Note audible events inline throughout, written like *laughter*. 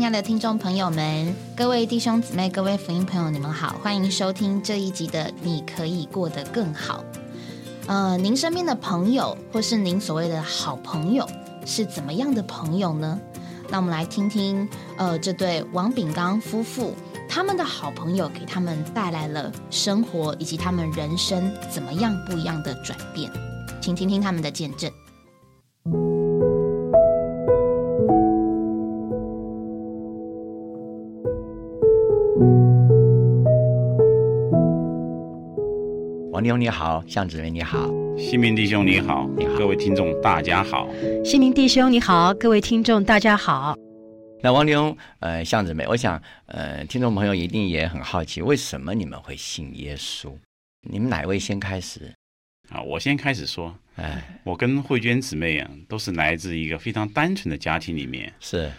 亲爱的听众朋友们，各位弟兄姊妹，各位福音朋友，你们好，欢迎收听这一集的《你可以过得更好》。呃，您身边的朋友，或是您所谓的好朋友，是怎么样的朋友呢？那我们来听听，呃，这对王炳刚夫妇，他们的好朋友给他们带来了生活以及他们人生怎么样不一样的转变，请听听他们的见证。王兄你好，向子梅你好，新民弟兄你好，你好各位听众大家好。新民弟兄你好，各位听众大家好。那王兄，呃，向子梅，我想，呃，听众朋友一定也很好奇，为什么你们会信耶稣？你们哪位先开始？啊，我先开始说，哎，我跟慧娟姊妹啊，都是来自一个非常单纯的家庭里面。是，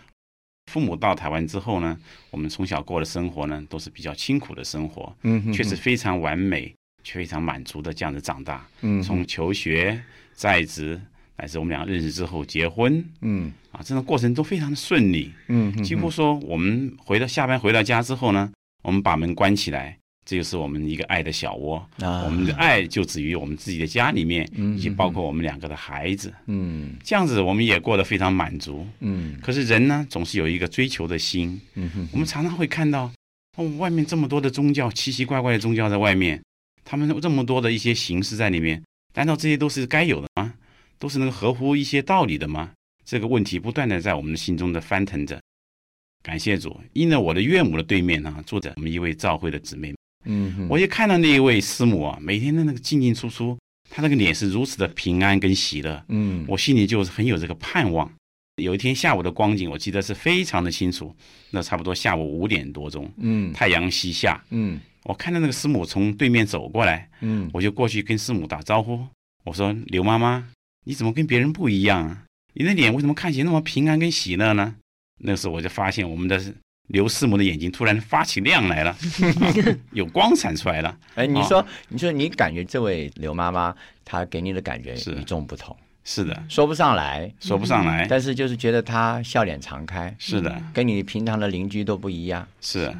父母到台湾之后呢，我们从小过的生活呢，都是比较清苦的生活，嗯哼却是非常完美、却非常满足的这样子长大。嗯从求学、在职，乃至我们俩认识之后结婚，嗯啊，这个过程都非常的顺利。嗯几乎说，我们回到下班回到家之后呢，我们把门关起来，这就是我们一个爱的小窝。啊我们的爱就止于我们自己的家里面，嗯以及包括我们两个的孩子。嗯这样子，我们也过得非常满足。嗯可是人呢，总是有一个追求的心。嗯哼我们常常会看到，哦，外面这么多的宗教，奇奇怪怪的宗教在外面，他们这么多的一些形式在里面，难道这些都是该有的吗？都是那个合乎一些道理的吗？这个问题不断的在我们的心中的翻腾着。感谢主，因为我的岳母的对面呢、坐着我们一位教会的姊妹，嗯我一看到那一位师母啊，每天的那个进进出出，她那个脸是如此的平安跟喜乐，嗯我心里就是很有这个盼望。有一天下午的光景，我记得是非常的清楚，那差不多下午五点多钟，嗯太阳西下，嗯我看到那个师母从对面走过来，嗯。我就过去跟师母打招呼，我说：“刘妈妈，你怎么跟别人不一样啊？你的脸为什么看起来那么平安跟喜乐呢？”那时候我就发现我们的刘师母的眼睛突然发起亮来了，啊 *laughs* 有光闪出来了。哎，你哦。说，你说你感觉这位刘妈妈她给你的感觉是。与众不同，是的，说不上来，说不上来。但是就是觉得她笑脸常开，是的，跟你平常的邻居都不一样，是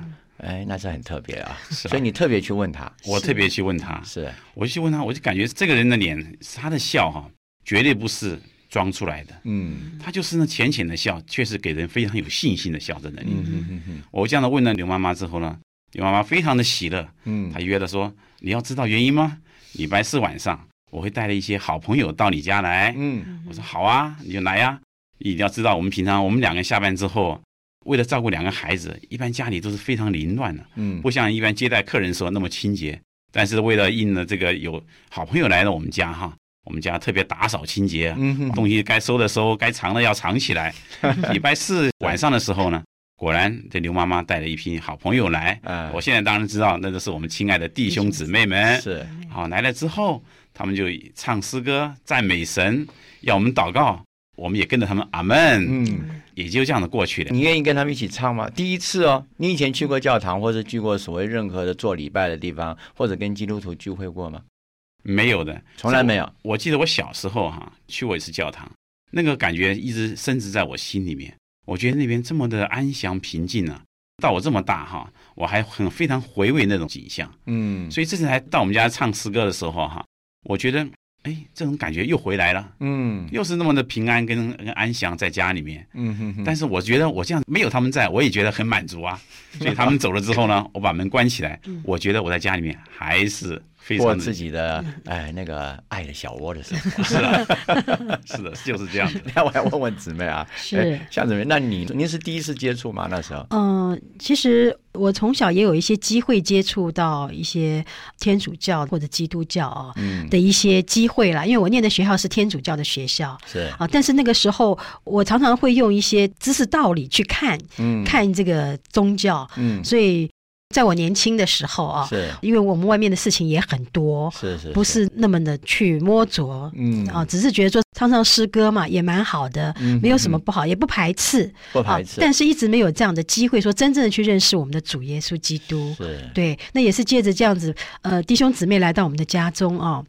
哎，那是很特别啊。*laughs* 是啊。所以你特别去问他，我特别去问他，是，我就去问他，我就感觉这个人的脸，他的笑哈、绝对不是装出来的，嗯。他就是那浅浅的笑，确实给人非常有信心的笑在那里。嗯嗯嗯嗯我这样的问了刘妈妈之后呢，刘妈妈非常的喜乐，嗯。她约了说：“你要知道原因吗？礼拜四晚上我会带了一些好朋友到你家来。嗯。我说：“好啊，你就来呀、一定要知道，我们平常我们两个人下班之后，为了照顾两个孩子，一般家里都是非常凌乱的，嗯不像一般接待客人的时候那么清洁。但是为了应了这个有好朋友来了我们家哈，我们家特别打扫清洁，嗯东西该收的收，该藏的要藏起来。*laughs* 礼拜四晚上的时候呢，果然这刘妈妈带了一批好朋友来。嗯我现在当然知道，那都是我们亲爱的弟兄姊妹们。是好来了之后，他们就唱诗歌赞美神，要我们祷告，我们也跟着他们阿门，嗯，也就这样的过去了。你愿意跟他们一起唱吗？第一次哦，你以前去过教堂，或者去过所谓任何的做礼拜的地方，或者跟基督徒聚会过吗？没有的，从来没有。我记得我小时候哈、去过一次教堂，那个感觉一直深植在我心里面。我觉得那边这么的安详平静啊，到我这么大哈、我还很非常回味那种景象。嗯所以这次来到我们家唱诗歌的时候哈、我觉得哎，这种感觉又回来了，嗯又是那么的平安跟跟安详在家里面。嗯哼哼，但是我觉得我这样没有他们在，我也觉得很满足啊。所以他们走了之后呢，*laughs* 我把门关起来，我觉得我在家里面还是非常过自己的哎那个爱的小窝的生活。*laughs* 是啊，是的，就是这样的。那 *laughs* 我要问问姊妹啊，是哎向姊妹，那你您是第一次接触吗？那时候？嗯、其实我从小也有一些机会接触到一些天主教或者基督教啊、嗯，的一些机会啦，因为我念的学校是天主教的学校是，啊，但是那个时候我常常会用一些知识道理去看、嗯看这个宗教，嗯所以在我年轻的时候啊，是。因为我们外面的事情也很多，是是，不是那么的去摸着。嗯。啊，只是觉得说唱唱诗歌嘛，也蛮好的，嗯没有什么不好，也不排斥，不排斥。啊，但是一直没有这样的机会，说真正的去认识我们的主耶稣基督。是。对，那也是借着这样子，呃，弟兄姊妹来到我们的家中啊、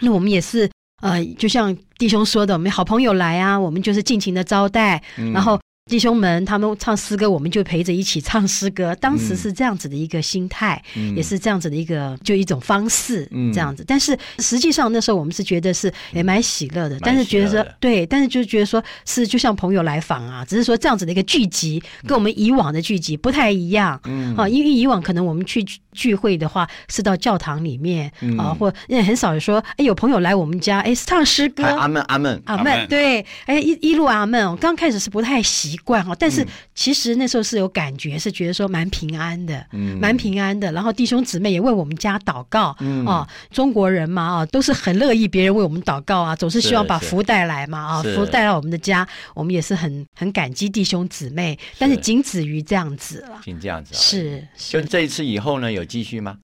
那我们也是，呃，就像弟兄说的，我们好朋友来啊，我们就是尽情的招待，嗯。然后弟兄们他们唱诗歌，我们就陪着一起唱诗歌。当时嗯。是这样子的一个心态，嗯。也是这样子的一个就一种方式，嗯。这样子。但是实际上那时候我们是觉得是也蛮喜乐的，但是觉得说对，但是就觉得说是就像朋友来访啊，只是说这样子的一个聚集，跟我们以往的聚集不太一样。嗯。啊，因为以往可能我们去聚聚会的话是到教堂里面、嗯。啊，或因为很少有说，哎，有朋友来我们家，哎，唱诗歌，阿门阿门，阿门，阿门对，哎，一一路阿门。我刚开始是不太习惯哈，但嗯是其实那时候是有感觉，是觉得说蛮平安的，嗯蛮平安的。然后弟兄姊妹也为我们家祷告，嗯哦，中国人嘛，啊，都是很乐意别人为我们祷告啊，总是希望把福带来嘛，啊，福带到我们的家，我们也是很很感激弟兄姊妹，但是是仅止于这样子了。仅这样子而已。是，就这一次以后呢，有继续吗？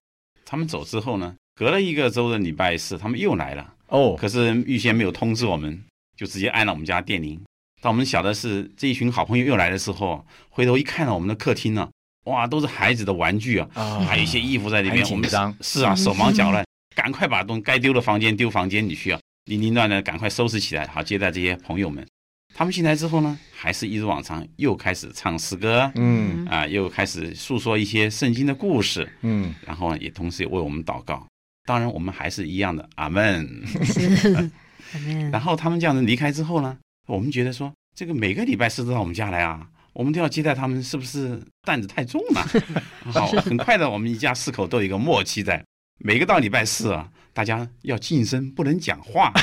他们走之后呢，隔了一个周的礼拜四，他们又来了。哦，可是预先没有通知我们，就直接按了我们家电铃。当我们晓得是这一群好朋友又来的时候，回头一看到我们的客厅呢，哇，都是孩子的玩具啊，啊还有一些衣服在里面。很紧我们张是啊，*laughs* 手忙脚乱，赶快把东该丢的房间丢房间里去啊，零零乱乱赶快收拾起来，好接待这些朋友们。他们进来之后呢，还是一如往常，又开始唱诗歌，嗯啊，又开始诉说一些圣经的故事，嗯，然后呢，也同时也为我们祷告。当然，我们还是一样的，阿门。*laughs* 阿门 *laughs* 然后他们这样子离开之后呢，我们觉得说，这个每个礼拜四都到我们家来啊，我们都要接待他们，是不是担子太重了？*laughs* 好，很快的，我们一家四口都有一个默契在，每个到礼拜四啊，大家要晋升，不能讲话。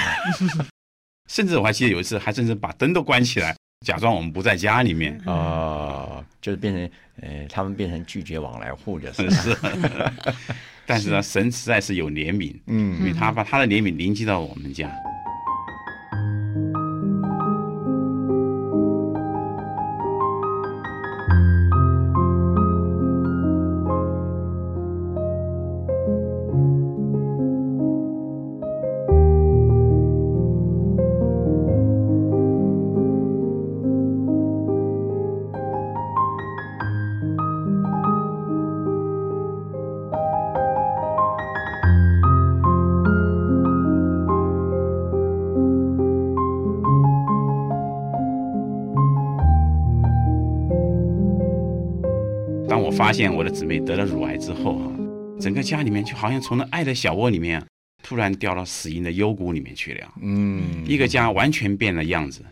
*laughs* 甚至我还记得有一次，还甚至把灯都关起来，假装我们不在家里面。哦，就是变成呃，他们变成拒绝往来户，就 *laughs* 是是，但是呢，神实在是有怜悯，嗯因嗯为他把他的怜悯临及到我们家。发现我的姊妹得了乳癌之后啊，整个家里面就好像从那爱的小窝里面啊，突然掉到死荫的幽谷里面去了。嗯，一个家完全变了样子。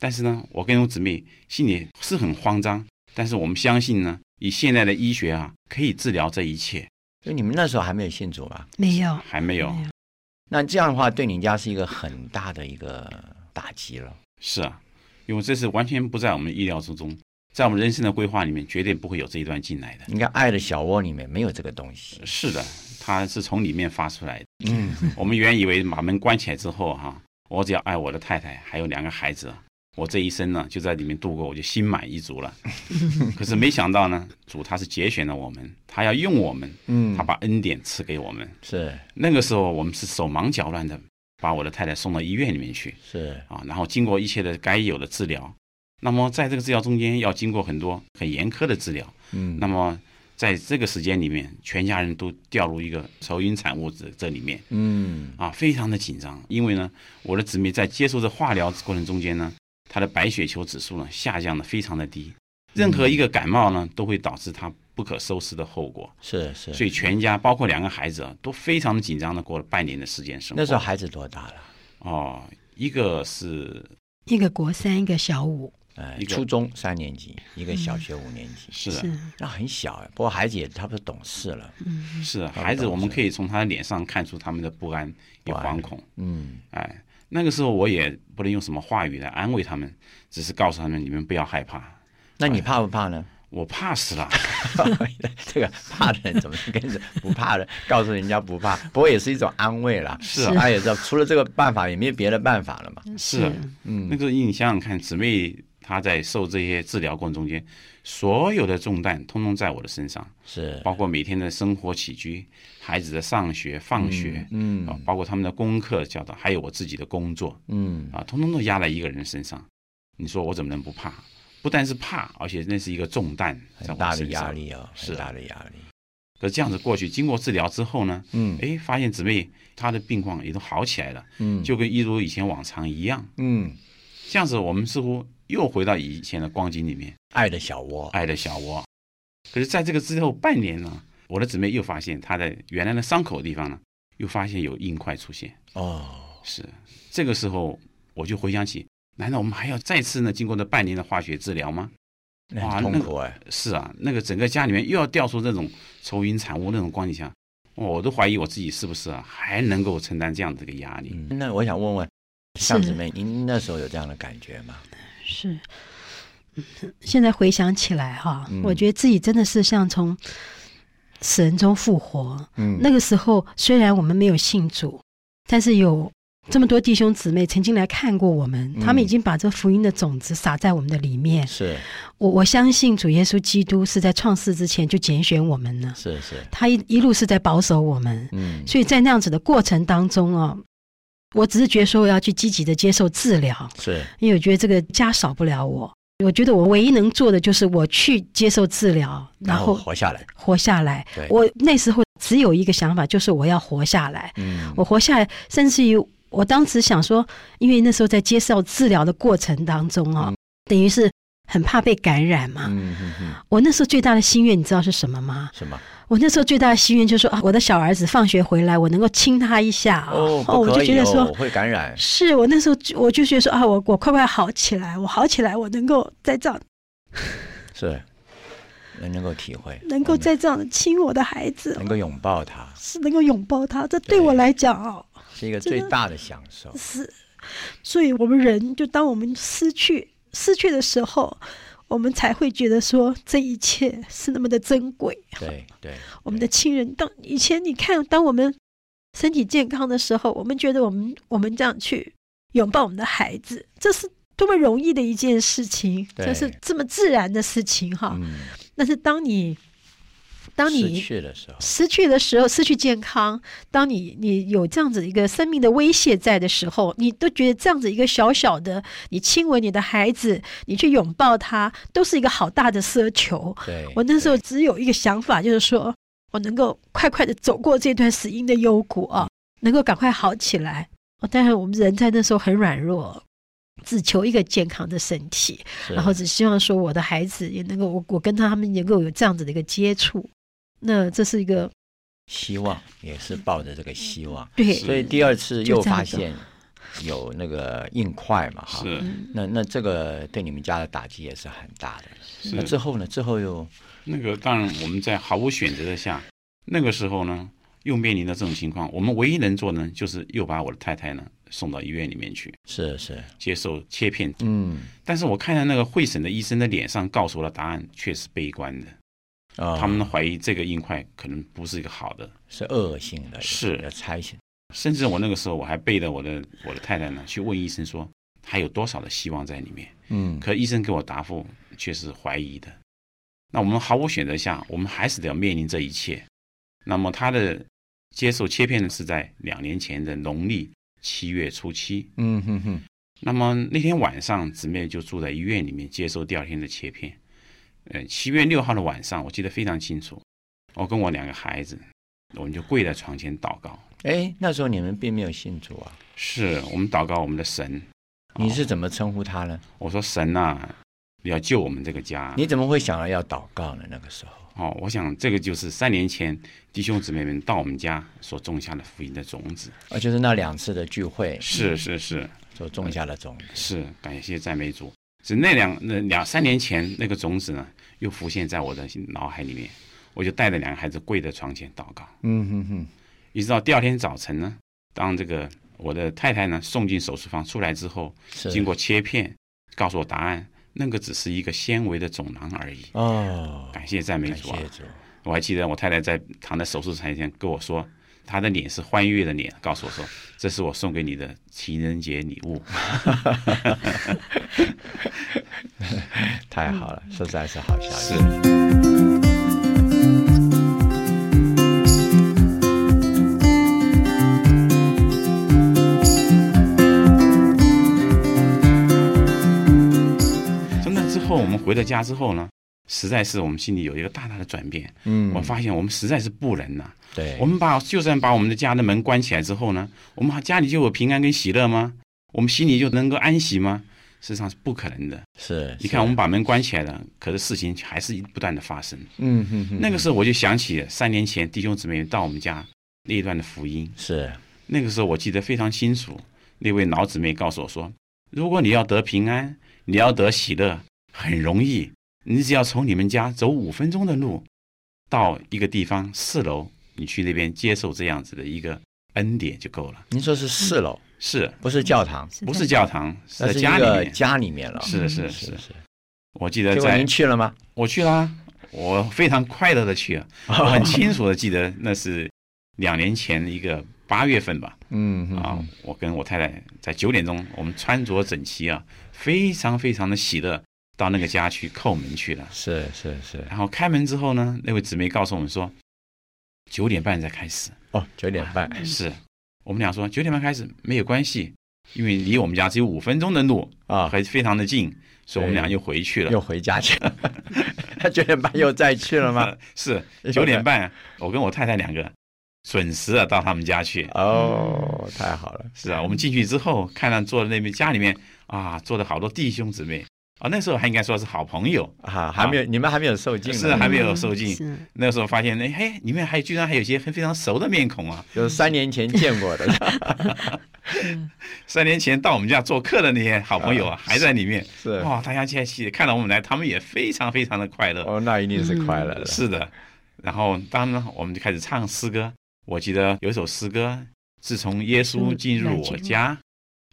但是呢，我跟我姊妹心里是很慌张，但是我们相信呢，以现在的医学啊，可以治疗这一切。所以你们那时候还没有信主吧？没有，还没有，那这样的话，对你家是一个很大的一个打击了。是啊，因为这是完全不在我们意料之中，在我们人生的规划里面，绝对不会有这一段进来的。你看，爱的小窝里面没有这个东西。是的，它是从里面发出来的。嗯，*laughs* 我们原以为把门关起来之后哈、我只要爱我的太太，还有两个孩子，我这一生呢就在里面度过，我就心满意足了。*laughs* 可是没想到呢，主他是节选了我们，他要用我们，嗯他把恩典赐给我们。是那个时候我们是手忙脚乱的，把我的太太送到医院里面去是，啊，然后经过一切的该有的治疗。那么在这个治疗中间，要经过很多很严苛的治疗。嗯，那么在这个时间里面，全家人都掉入一个愁云惨雾这这里面。嗯啊，非常的紧张，因为呢，我的姊妹在接受这化疗过程中间呢，她的白血球指数呢下降的非常的低，任何一个感冒呢都会导致她不可收拾的后果，是是。所以全家包括两个孩子啊，都非常的紧张的过了半年的时间生活。那时候孩子多大了？哦，一个是一个国三，一个小五，呃一，个初中三年级，一个小学五年级，是那很小哎。不过孩子也差不多懂事了。嗯，是孩子，我们可以从他的脸上看出他们的不安与惶恐。嗯哎，那个时候我也不能用什么话语来安慰他们，只是告诉他们你们不要害怕。那你怕不怕呢？我怕死了，*laughs* 这个怕的人怎么跟着不怕的 *laughs* 告诉人家不怕？不过也是一种安慰啦。是啊他也知道除了这个办法也没有别的办法了嘛。是啊嗯那个你想想看，姊妹她在受这些治疗过程中间，所有的重担通通在我的身上，是包括每天的生活起居、孩子的上学、放学，嗯啊，包括他们的功课教导，还有我自己的工作嗯啊，通通都压在一个人身上。你说我怎么能不怕？不但是怕，而且那是一个重担，在很大的压。力哦，是很大的压力。可是这样子过去，经过治疗之后呢，嗯哎，发现姊妹她的病况也都好起来了，嗯就跟一如以前往常一样。嗯这样子，我们似乎又回到以前的光景里面，爱的小窝，爱的小窝。可是，在这个之后半年呢，我的姊妹又发现她的原来的伤口的地方呢，又发现有硬块出现。哦，是这个时候，我就回想起，难道我们还要再次呢，经过这半年的化学治疗吗？那哇痛苦哎。是啊，那个整个家里面又要掉出这种愁云惨雾那种光景下，哇我都怀疑我自己是不是啊，还能够承担这样子的一个压力。嗯，那我想问问向姊妹，您那时候有这样的感觉吗？是。嗯现在回想起来哈，嗯。我觉得自己真的是像从死人中复活。嗯，那个时候虽然我们没有信主，但是有这么多弟兄姊妹曾经来看过我们，嗯。他们已经把这福音的种子撒在我们的里面。是。我我相信主耶稣基督是在创世之前就拣选我们了，是是，他一一路是在保守我们，嗯，所以在那样子的过程当中哦，我只是觉得说我要去积极的接受治疗，是因为我觉得这个家少不了我。我觉得我唯一能做的就是我去接受治疗，然后活下来。活下来。我那时候只有一个想法，就是我要活下来。嗯，我活下来，甚至于我当时想说，因为那时候在接受治疗的过程当中啊、嗯等于是很怕被感染嘛。嗯嗯嗯，我那时候最大的心愿，你知道是什么吗？什么？我那时候最大的心愿就是说啊，我的小儿子放学回来，我能够亲他一下啊。哦，我就觉得说，会感染。是我那时候我就觉得说啊，我我快快好起来，我好起来，我能够再这样，*laughs* 是，能能够体会，能够再这样亲我的孩子，能够拥抱他，是能够拥抱他，这对对我来讲哦，是一个最大的享受。是，所以我们人就当我们失去失去的时候，我们才会觉得说这一切是那么的珍贵。对对，我们的亲人，当以前你看，当我们身体健康的时候，我们觉得我们我们这样去拥抱我们的孩子，这是多么容易的一件事情，对这是这么自然的事情哈。嗯，但是当你当失你去的时候，失去的时候，失去健康，当你你有这样子一个生命的威胁在的时候，你都觉得这样子一个小小的，你亲吻你的孩子，你去拥抱他，都是一个好大的奢求。对，我那时候只有一个想法，就是说我能够快快的走过这段死因的幽谷啊，能够赶快好起来。哦，当然我们人在那时候很软弱，只求一个健康的身体，然后只希望说我的孩子也能够，我我跟他们能够有这样子的一个接触。那这是一个希望也是抱着这个希望，对，所以第二次又发现有那个硬块嘛，哈，是。嗯那那这个对你们家的打击也是很大的。那是之后呢？之后又那个当然我们在毫无选择的下，那个时候呢，又面临着这种情况，我们唯一能做呢，就是又把我的太太呢送到医院里面去。是是，接受切片。嗯。但是我看到那个会诊的医生的脸上告诉我的答案却是悲观的，啊，他们怀疑这个硬块可能不是一个好的，是恶性的，是要拆线。甚至我那个时候我还背着我的我的太太呢去问医生说还有多少的希望在里面，嗯，可医生给我答复却是怀疑的。那我们毫无选择下，我们还是得要面临这一切。那么他的接受切片呢是在两年前的农历七月初七。嗯哼哼，那么那天晚上，姊妹就住在医院里面接受第二天的切片。呃，七月六号的晚上，我记得非常清楚，我跟我两个孩子，我们就跪在床前祷告。哎，那时候你们并没有信主啊，是我们祷告我们的神。你是怎么称呼他呢？我说神呐、你要救我们这个家。你怎么会想到要祷告呢？那个时候，哦，我想这个就是三年前弟兄姊妹们到我们家所种下的福音的种子。啊，就是那两次的聚会是是是所种下的种子。是，感谢赞美主。只那两那两三年前那个种子呢，又浮现在我的脑海里面，我就带着两个孩子跪在床前祷告，嗯哼哼，一直到第二天早晨呢，当这个我的太太呢送进手术房出来之后，经过切片，告诉我答案，那个只是一个纤维的肿囊而已。哦，感谢赞美主啊我还记得我太太在躺在手术台前跟我说，她的脸是欢悦的脸，告诉我说：“这是我送给你的情人节礼物。太好了，实在是好消”息。是从那之后，我们回到家之后呢，实在是我们心里有一个大大的转变。嗯，我发现我们实在是不能呐、对，我们把就算把我们的家的门关起来之后呢，我们家里就有平安跟喜乐吗？我们心里就能够安息吗？事实上是不可能的。是，你看，我们把门关起来了，可是事情还是不断的发生。嗯哼哼，那个时候我就想起三年前弟兄姊妹到我们家那一段的福音。是那个时候我记得非常清楚，那位老姊妹告诉我说：“如果你要得平安，你要得喜乐，很容易，你只要从你们家走五分钟的路，到一个地方四楼，你去那边接受这样子的一个恩典就够了。您说是四楼，是不是教堂？不是教堂？是在那是一个家里面。家里面了。是是是是是。我记得在您去了吗？我去啦，我非常快乐的去了，*laughs* 我很清楚的记得那是两年前的一个八月份吧。嗯啊，我跟我太太在九点钟，我们穿着整齐啊，非常非常的喜乐，到那个家去叩门去了。是是是。然后开门之后呢，那位姊妹告诉我们说，九点半才开始。哦，九点半。是我们俩说九点半开始没有关系，因为离我们家只有五分钟的路啊还非常的近，所以我们俩又回去了。又回家去了，他 *laughs* 九点半又再去了吗？*laughs* 是九点半，我跟我太太两个准时啊到他们家去。哦，太好了，是啊，我们进去之后，看到坐在那边家里面啊，坐了好多弟兄姊妹啊，那时候还应该说是好朋友，啊，还没有，你们还没有受尽，是还没有受尽。是那时候发现，哎嘿，里面还居然还有一些非常熟的面孔啊！就是三年前见过的，*laughs* 三年前到我们家做客的那些好朋友啊，还在里面。是哇，大家现在一看到我们来，他们也非常非常的快乐。哦，那一定是快乐的，是的，然后当然我们就开始唱诗歌。我记得有一首诗歌，自从耶稣进入我家，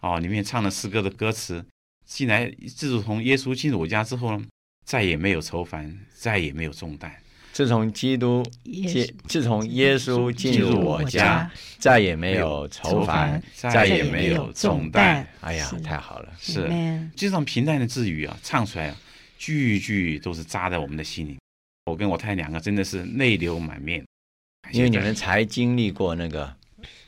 哦，里面唱的诗歌的歌词，进来自从耶稣进入我家之后呢，再也没有愁烦，再也没有重担。自从基督自从耶稣进入我家，再也没有愁烦，再再也没有重重担担。哎呀，太好了，是这种平淡的字语啊，唱出来啊，句句都是扎在我们的心里。我跟我太太两个真的是泪流满面，因为你们才经历过那个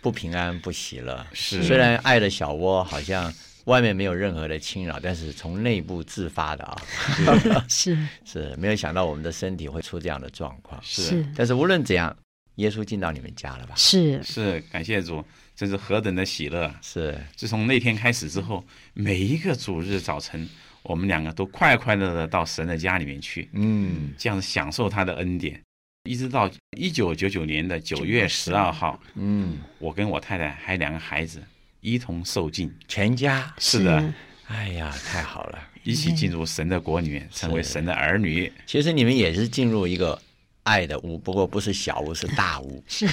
不平安、不喜乐。是虽然爱的小窝好像外面没有任何的侵扰，但是从内部自发的啊，*laughs* 是。*laughs* 是没有想到我们的身体会出这样的状况。是。是但是无论怎样，耶稣进到你们家了吧？是。是，感谢主，真是何等的喜乐。啊！是。自从那天开始之后，每一个主日早晨，我们两个都快快乐乐到神的家里面去，嗯，这样享受他的恩典，一直到一九九九年的九月十二号，嗯，我跟我太太还有两个孩子一同受尽，全家，是的，哎呀，太好了！一起进入神的国里面，成为神的儿女。其实你们也是进入一个爱的屋，不过不是小屋，是大屋，*laughs* 是，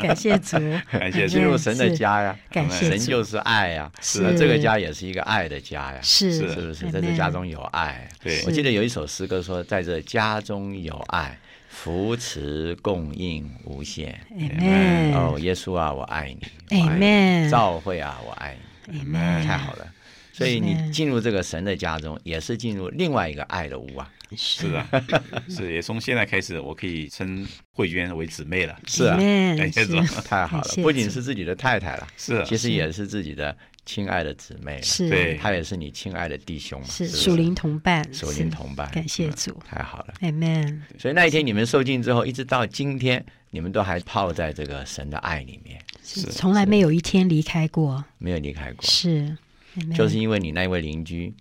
感谢主，感谢进入神的家呀。感谢主。神就是爱呀，是。这个家也是一个爱的家呀，是。是不是？在这家中有爱。对。我记得有一首诗歌说，在这家中有爱，扶持供应无限。Amen 哦，耶稣啊，我爱你。我爱你 Amen 教会啊，我爱你。Amen 太好了。所以你进入这个神的家中，也是进入另外一个爱的屋啊。是啊，*laughs* 是也从现在开始，我可以称慧娟为姊妹了。是啊感谢主太好了不仅是自己的太太了，是啊其实也是自己的亲爱的姊妹。是对他也是你亲爱的弟兄嘛，是属灵同伴，属灵同伴。感谢主太好了。，Amen，所以那一天你们受尽之后，一直到今天，你们都还泡在这个神的爱里面，是从来没有一天离开过，没有离开过。是，Amen 就是因为你那位邻居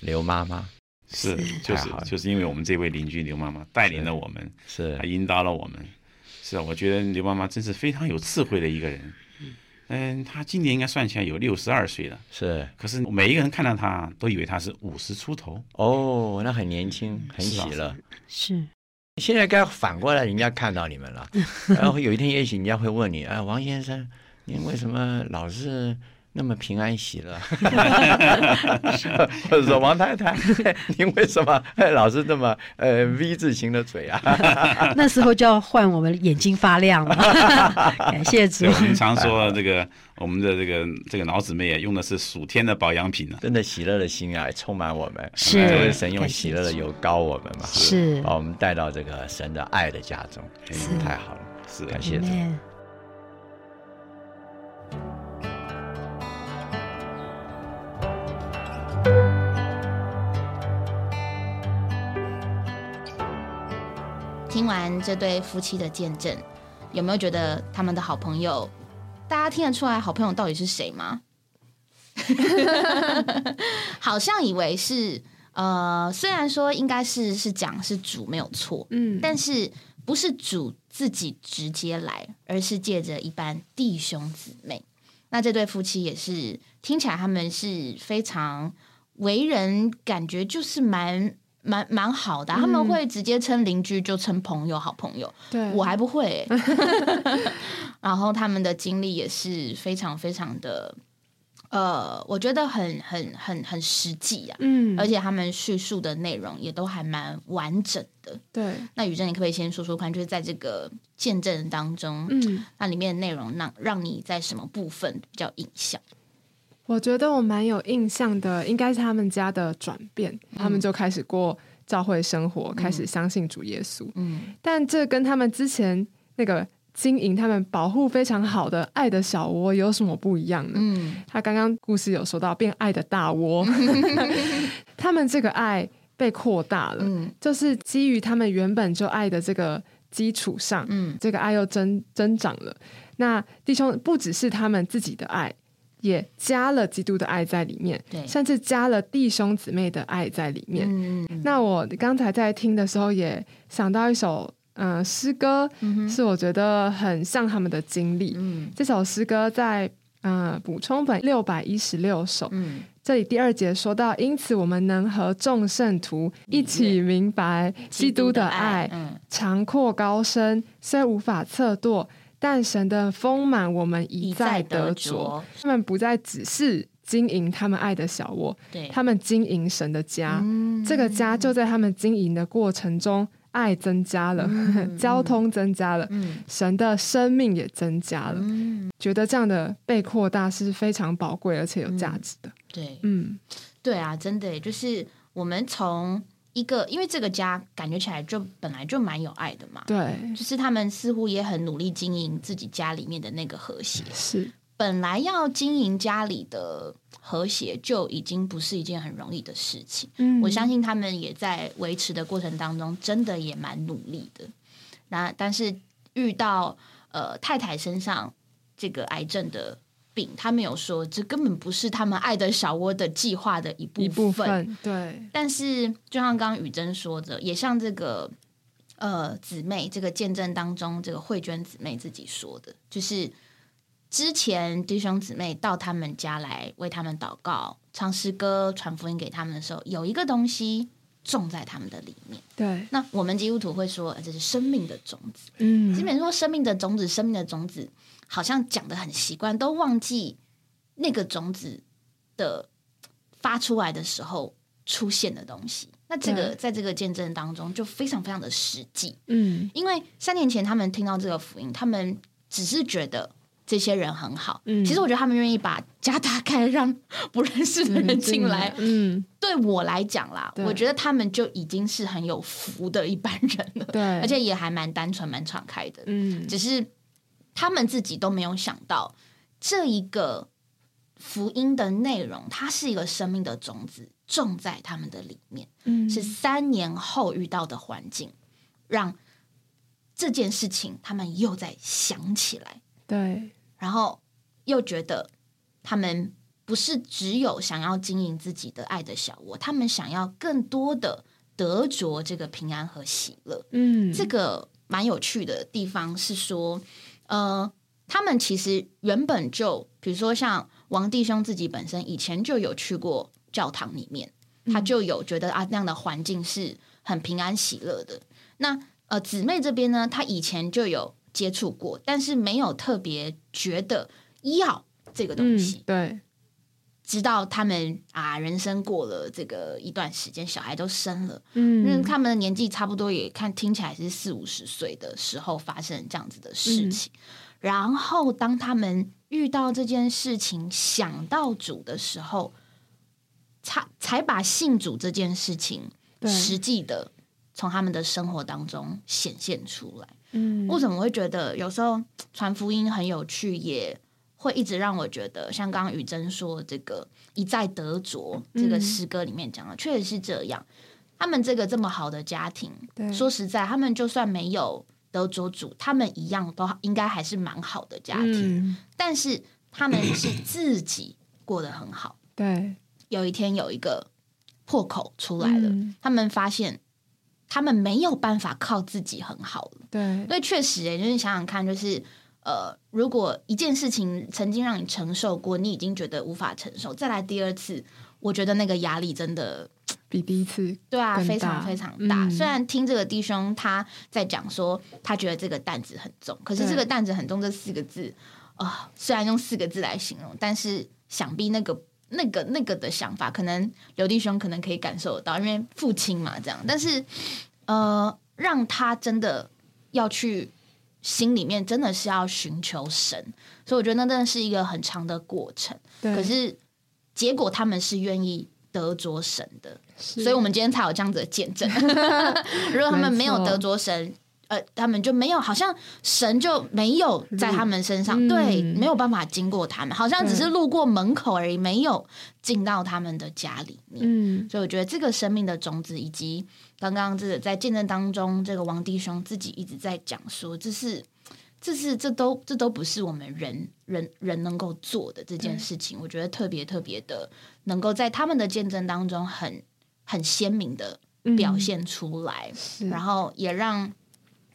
刘妈妈是，就是太好了就是因为我们这位邻居刘妈妈带领了我们，是还引导了我们。是啊，我觉得刘妈妈真是非常有智慧的一个人。嗯，他今年应该算起来有六十二岁了，是可是每一个人看到他都以为他是五十出头。哦，那很年轻，很是啊喜乐。是现在该反过来，人家看到你们了，*laughs* 然后有一天也许人家会问你，哎，王先生，您为什么老是那么平安喜乐？*laughs* 或者说王太太，*laughs* 您为什么？哎 *laughs* 老是这么呃 V 字形的嘴啊？那时候就要换我们眼睛发亮了，感谢主，，我们常说这个我们的这个这个老姊妹也，用的是属天的保养品呢、真的喜乐的心啊，充满我们。是这位神用喜乐的油膏我们嘛，是。把我们带到这个神的爱的家中，哎太好了，是。感谢主。听完这对夫妻的见证，有没有觉得他们的好朋友？大家听得出来好朋友到底是谁吗？*laughs* 好像以为是呃，虽然说应该是是讲是主没有错，嗯，但是不是主自己直接来，而是借着一般弟兄姊妹。那这对夫妻也是听起来他们是非常为人，感觉就是蛮蛮蛮好的啊、他们会直接称邻居就称朋友、好朋友。对，我还不会欸、*laughs* *laughs* 然后他们的经历也是非常非常的，呃，我觉得很很很很实际啊，嗯，而且他们叙述的内容也都还蛮完整的。对，那宇珍，你可不可以先说说看，就是在这个见证当中，嗯，那里面的内容让让你在什么部分比较印象？我觉得我蛮有印象的，应该是他们家的转变，他们就开始过教会生活，开始相信主耶稣。嗯。但这跟他们之前那个经营他们保护非常好的爱的小窝有什么不一样呢？嗯。他刚刚故事有说到变爱的大窝，*laughs* 他们这个爱被扩大了，嗯。就是基于他们原本就爱的这个基础上，嗯。这个爱又增增长了。那弟兄不只是他们自己的爱，也加了基督的爱在里面，对。甚至加了弟兄姊妹的爱在里面。嗯。嗯那我刚才在听的时候，也想到一首嗯、呃诗歌，是我觉得很像他们的经历。嗯。这首诗歌在呃补充本六百一十六首，嗯。这里第二节说到，因此我们能和众圣徒一起明白。基督的爱，嗯。长阔高深，虽无法测度，但神的丰满我们一一再再得得着。他们不再只是经营他们爱的小窝，对，他们经营神的家。嗯这个家就在他们经营的过程中，爱增加了，交通增加了，嗯神的生命也增加了。嗯觉得这样的被扩大是非常宝贵而且有价值的。对嗯，对啊，真的就是我们从一个，因为这个家感觉起来就本来就蛮有爱的嘛，对，就是他们似乎也很努力经营自己家里面的那个和谐。是，本来要经营家里的和谐，就已经不是一件很容易的事情。嗯我相信他们也在维持的过程当中，真的也蛮努力的。那但是遇到呃太太身上这个癌症的病，他们有说这根本不是他们爱的小窝的计划的一部分。一部分，对，但是就像刚刚雨珍说的，也像这个呃姊妹这个见证当中，这个慧娟姊妹自己说的，就是之前弟兄姊妹到他们家来为他们祷告、唱诗歌、传福音给他们的时候，有一个东西种在他们的里面。对，那我们基督徒会说，呃这是生命的种子。嗯基本说生命的种子，生命的种子，好像讲的很习惯，都忘记那个种子的发出来的时候出现的东西。那这个在这个见证当中就非常非常的实际，嗯因为三年前他们听到这个福音，他们只是觉得。这些人很好，嗯其实我觉得他们愿意把家打开，让不认识的人进来。嗯，对我来讲啦，我觉得他们就已经是很有福的一般人了，对，而且也还蛮单纯、蛮敞开的。嗯，只是他们自己都没有想到，这一个福音的内容，它是一个生命的种子，种在他们的里面，嗯。是三年后遇到的环境，让这件事情他们又在想起来，对，然后又觉得他们不是只有想要经营自己的爱的小窝，他们想要更多的得着这个平安和喜乐。嗯，这个蛮有趣的地方是说，呃，他们其实原本就，比如说像王弟兄自己本身以前就有去过教堂里面，他就有觉得啊那样的环境是很平安喜乐的。那呃姊妹这边呢，她以前就有接触过，但是没有特别觉得要这个东西嗯，。对，直到他们啊人生过了这个一段时间，小孩都生了。因为嗯，他们的年纪差不多，也看听起来是四五十岁的时候发生这样子的事情。然后当他们遇到这件事情，想到主的时候，才才把信主这件事情实际的从他们的生活当中显现出来。嗯，为什么会觉得有时候传福音很有趣，也会一直让我觉得，像刚刚雨珍说这个一再得着这个诗歌里面讲的，确实是这样。他们这个这么好的家庭，对说实在，他们就算没有得着主，他们一样都应该还是蛮好的家庭。嗯但是他们是自己过得很好，对，有一天有一个破口出来了，嗯他们发现他们没有办法靠自己很好了。对，所以确实、欸，就是想想看，就是呃，如果一件事情曾经让你承受过，你已经觉得无法承受，再来第二次，我觉得那个压力真的比第一次对啊，非常非常大。嗯虽然听这个弟兄他在讲说，他觉得这个担子很重，可是这个担子很重这四个字啊、虽然用四个字来形容，但是想必那个。那个那个的想法，可能刘弟兄可能可以感受得到，因为父亲嘛，这样。但是，呃，让他真的要去心里面真的是要寻求神，所以我觉得那真的是一个很长的过程。对，可是结果他们是愿意得着神的，所以我们今天才有这样子的见证。*laughs* 如果他们没有得着神，呃，他们就没有，好像神就没有在他们身上，嗯。对，没有办法经过他们，好像只是路过门口而已，没有进到他们的家里面。嗯，所以我觉得这个生命的种子，以及刚刚这个在见证当中，这个王弟兄自己一直在讲说，这是。这是这都这都不是我们人人人能够做的这件事情，我觉得特别特别的能够在他们的见证当中很很鲜明的表现出来，然后也让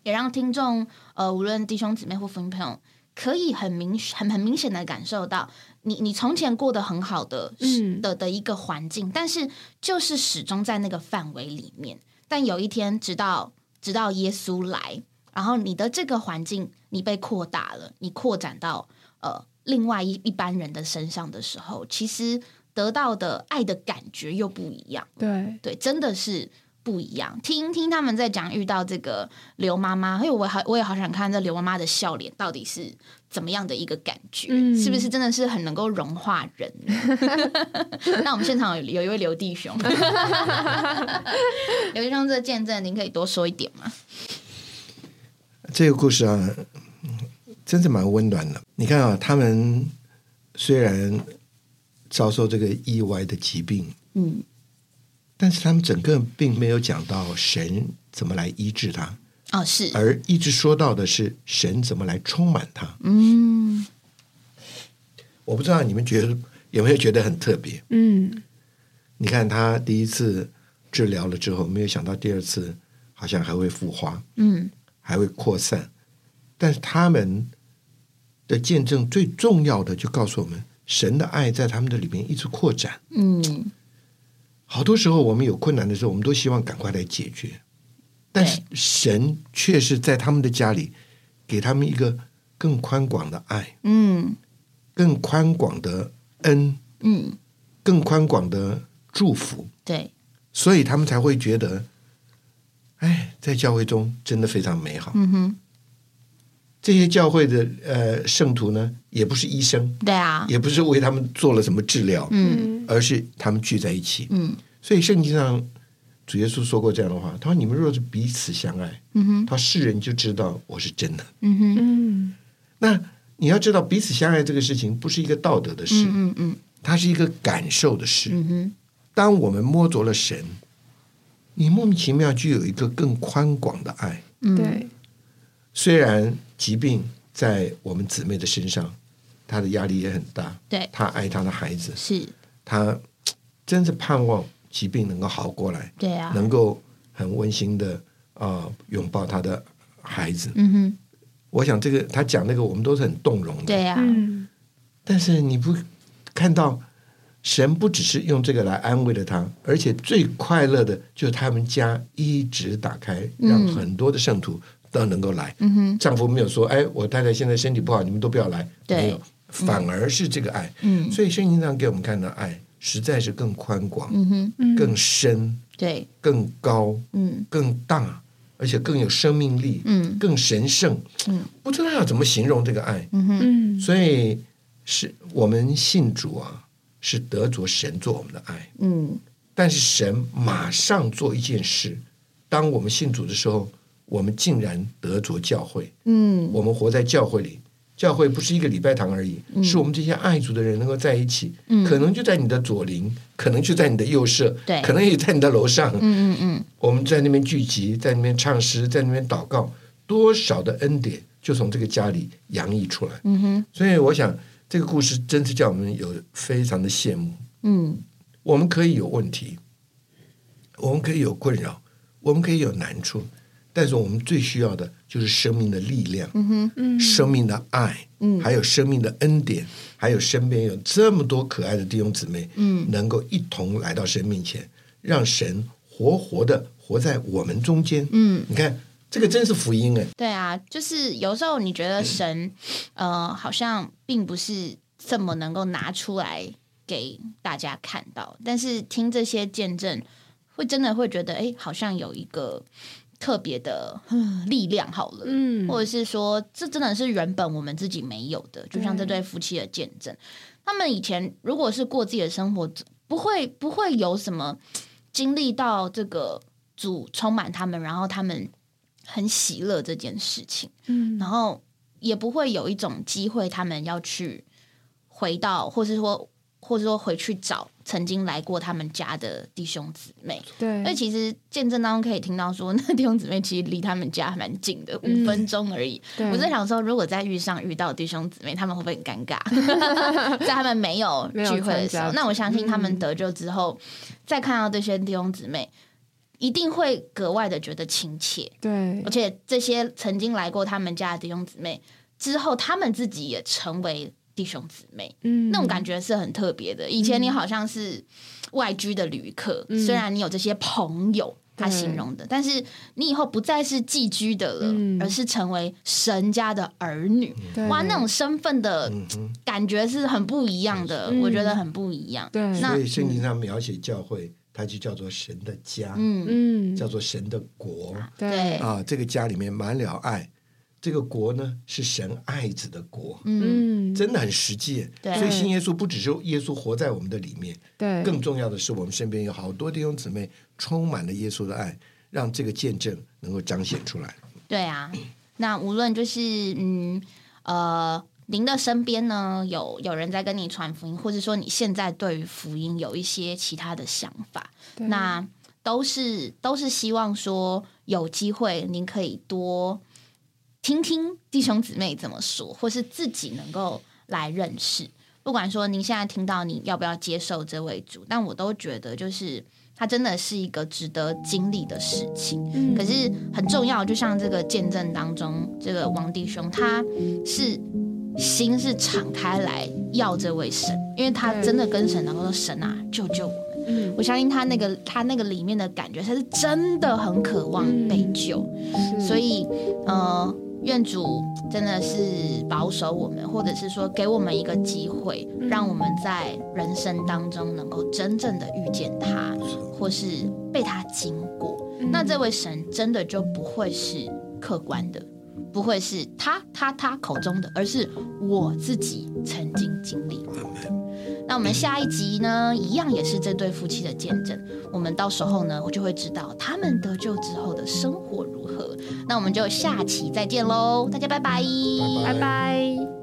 也让听众呃，无论弟兄姊妹或福音朋友，可以很明很很明显的感受到，你你从前过得很好的、嗯的的一个环境，但是就是始终在那个范围里面。但有一天，直到直到耶稣来，然后你的这个环境你被扩大了，你扩展到呃另外一一般人的身上的时候，其实得到的爱的感觉又不一样。对，对，真的是不一样。听听他们在讲遇到这个刘妈妈，因为我好我也好想看这刘妈妈的笑脸到底是怎么样的一个感觉，嗯是不是真的是很能够融化人？*laughs* 那我们现场有有一位刘弟兄，*laughs* 刘弟兄这个见证，您可以多说一点吗？这个故事啊，嗯真是蛮温暖的。你看啊，他们虽然遭受这个意外的疾病，嗯，但是他们整个并没有讲到神怎么来医治他，哦，是，而一直说到的是神怎么来充满他。嗯，我不知道你们觉得有没有觉得很特别？嗯，你看他第一次治疗了之后，没有想到第二次好像还会复发，嗯，还会扩散。但是他们的见证最重要的，就告诉我们，神的爱在他们的里面一直扩展。嗯，好多时候我们有困难的时候，我们都希望赶快来解决，但是神却是在他们的家里，给他们一个更宽广的爱，嗯，更宽广的恩，嗯，更宽广的祝福，对，所以他们才会觉得，哎，在教会中真的非常美好。嗯哼，这些教会的呃圣徒呢，也不是医生，对啊，也不是为他们做了什么治疗，嗯。而是他们聚在一起。嗯。所以圣经上主耶稣说过这样的话，他说：“你们若是彼此相爱，嗯哼，他说世人就知道我是真的。嗯哼，嗯，那你要知道，彼此相爱这个事情不是一个道德的事，嗯嗯嗯。它是一个感受的事。嗯哼，当我们摸着了神，你莫名其妙就有一个更宽广的爱。嗯，对，虽然疾病在我们姊妹的身上，她的压力也很大，对，她爱她的孩子，是，她真是盼望疾病能够好过来，对啊，能够很温馨的啊、呃拥抱他的孩子。嗯哼，我想这个他讲那个，我们都是很动容的。对啊，嗯，但是你不看到神不只是用这个来安慰了他，而且最快乐的就是他们家一直打开，让很多的圣徒都能够来。嗯哼，丈夫没有说：“哎，我太太现在身体不好，你们都不要来。”对没有，反而是这个爱。嗯所以圣经上给我们看到爱实在是更宽广、嗯哼，嗯。更深、对，更高、嗯。更大，而且更有生命力、嗯。更神圣。嗯。不知道要怎么形容这个爱。嗯哼，嗯，所以是我们信主啊，是得着神做我们的爱，嗯。但是神马上做一件事。当我们信主的时候，我们竟然得着教会，嗯。我们活在教会里。教会不是一个礼拜堂而已，是我们这些爱主的人能够在一起，嗯。可能就在你的左邻，可能就在你的右舍，对。可能也在你的楼上。嗯嗯嗯，我们在那边聚集，在那边唱诗，在那边祷告，多少的恩典就从这个家里洋溢出来。嗯哼，所以我想，这个故事真是叫我们有非常的羡慕，嗯。我们可以有问题，我们可以有困扰，我们可以有难处，但是我们最需要的就是生命的力量，嗯哼，嗯，生命的爱，嗯还有生命的恩典，还有身边有这么多可爱的弟兄姊妹，嗯能够一同来到神面前，让神活活的活在我们中间。嗯，你看，这个真是福音哎！对啊，就是有时候你觉得神，呃，好像并不是这么能够拿出来给大家看到，但是听这些见证，会真的会觉得，哎，好像有一个特别的嗯。力量，好了，嗯，或者是说，这真的是原本我们自己没有的，就像这对夫妻的见证，他们以前如果是过自己的生活，不会不会有什么经历到这个主充满他们，然后他们很喜乐这件事情，嗯。然后也不会有一种机会，他们要去回到，或是说，或者说回去找曾经来过他们家的弟兄姊妹。对，那其实见证当中可以听到说，那弟兄姊妹其实离他们家还蛮近的，嗯五分钟而已。对我在想说，如果在遇上遇到弟兄姊妹，他们会不会很尴尬？*laughs* 在他们没有聚会的时候，那我相信他们嗯得救之后，再看到这些弟兄姊妹，一定会格外的觉得亲切。对而，且这些曾经来过他们家的弟兄姊妹之后，他们自己也成为弟兄姊妹，嗯那种感觉是很特别的。以前你好像是外居的旅客，嗯虽然你有这些朋友。他形容的，但是你以后不再是寄居的了，嗯而是成为神家的儿女。对哇，那种身份的感觉是很不一样的，嗯我觉得很不一样。对，那所以圣经上描写教会，它就叫做神的家，嗯，嗯，叫做神的国对啊。这个家里面满了爱，这个国呢是神爱子的国，嗯，嗯，真的很实际。对。所以信耶稣不只是耶稣活在我们的里面，对，更重要的是我们身边有好多弟兄姊妹充满了耶稣的爱，让这个见证能够彰显出来。对啊，那无论就是嗯呃，您的身边呢有有人在跟你传福音，或者说你现在对于福音有一些其他的想法，那都是都是希望说有机会您可以多听听弟兄姊妹怎么说，或是自己能够来认识。不管说您现在听到你要不要接受这位主，但我都觉得就是它真的是一个值得经历的事情。嗯可是很重要，就像这个见证当中，这个王弟兄他是心是敞开来要这位神，因为他真的跟神能够说神啊，救救我们。嗯，我相信他那个他那个里面的感觉，他是真的很渴望被救，是所以呃，愿主真的是保守我们，或者是说给我们一个机会，嗯。让我们在人生当中能够真正的遇见他，或是被他经过。嗯。那这位神真的就不会是客观的，不会是他他他口中的，而是我自己曾经经历过的。那我们下一集呢，一样也是这对夫妻的见证。我们到时候呢，我就会知道他们得救之后的生活如何。那我们就下期再见喽，大家拜拜拜拜拜。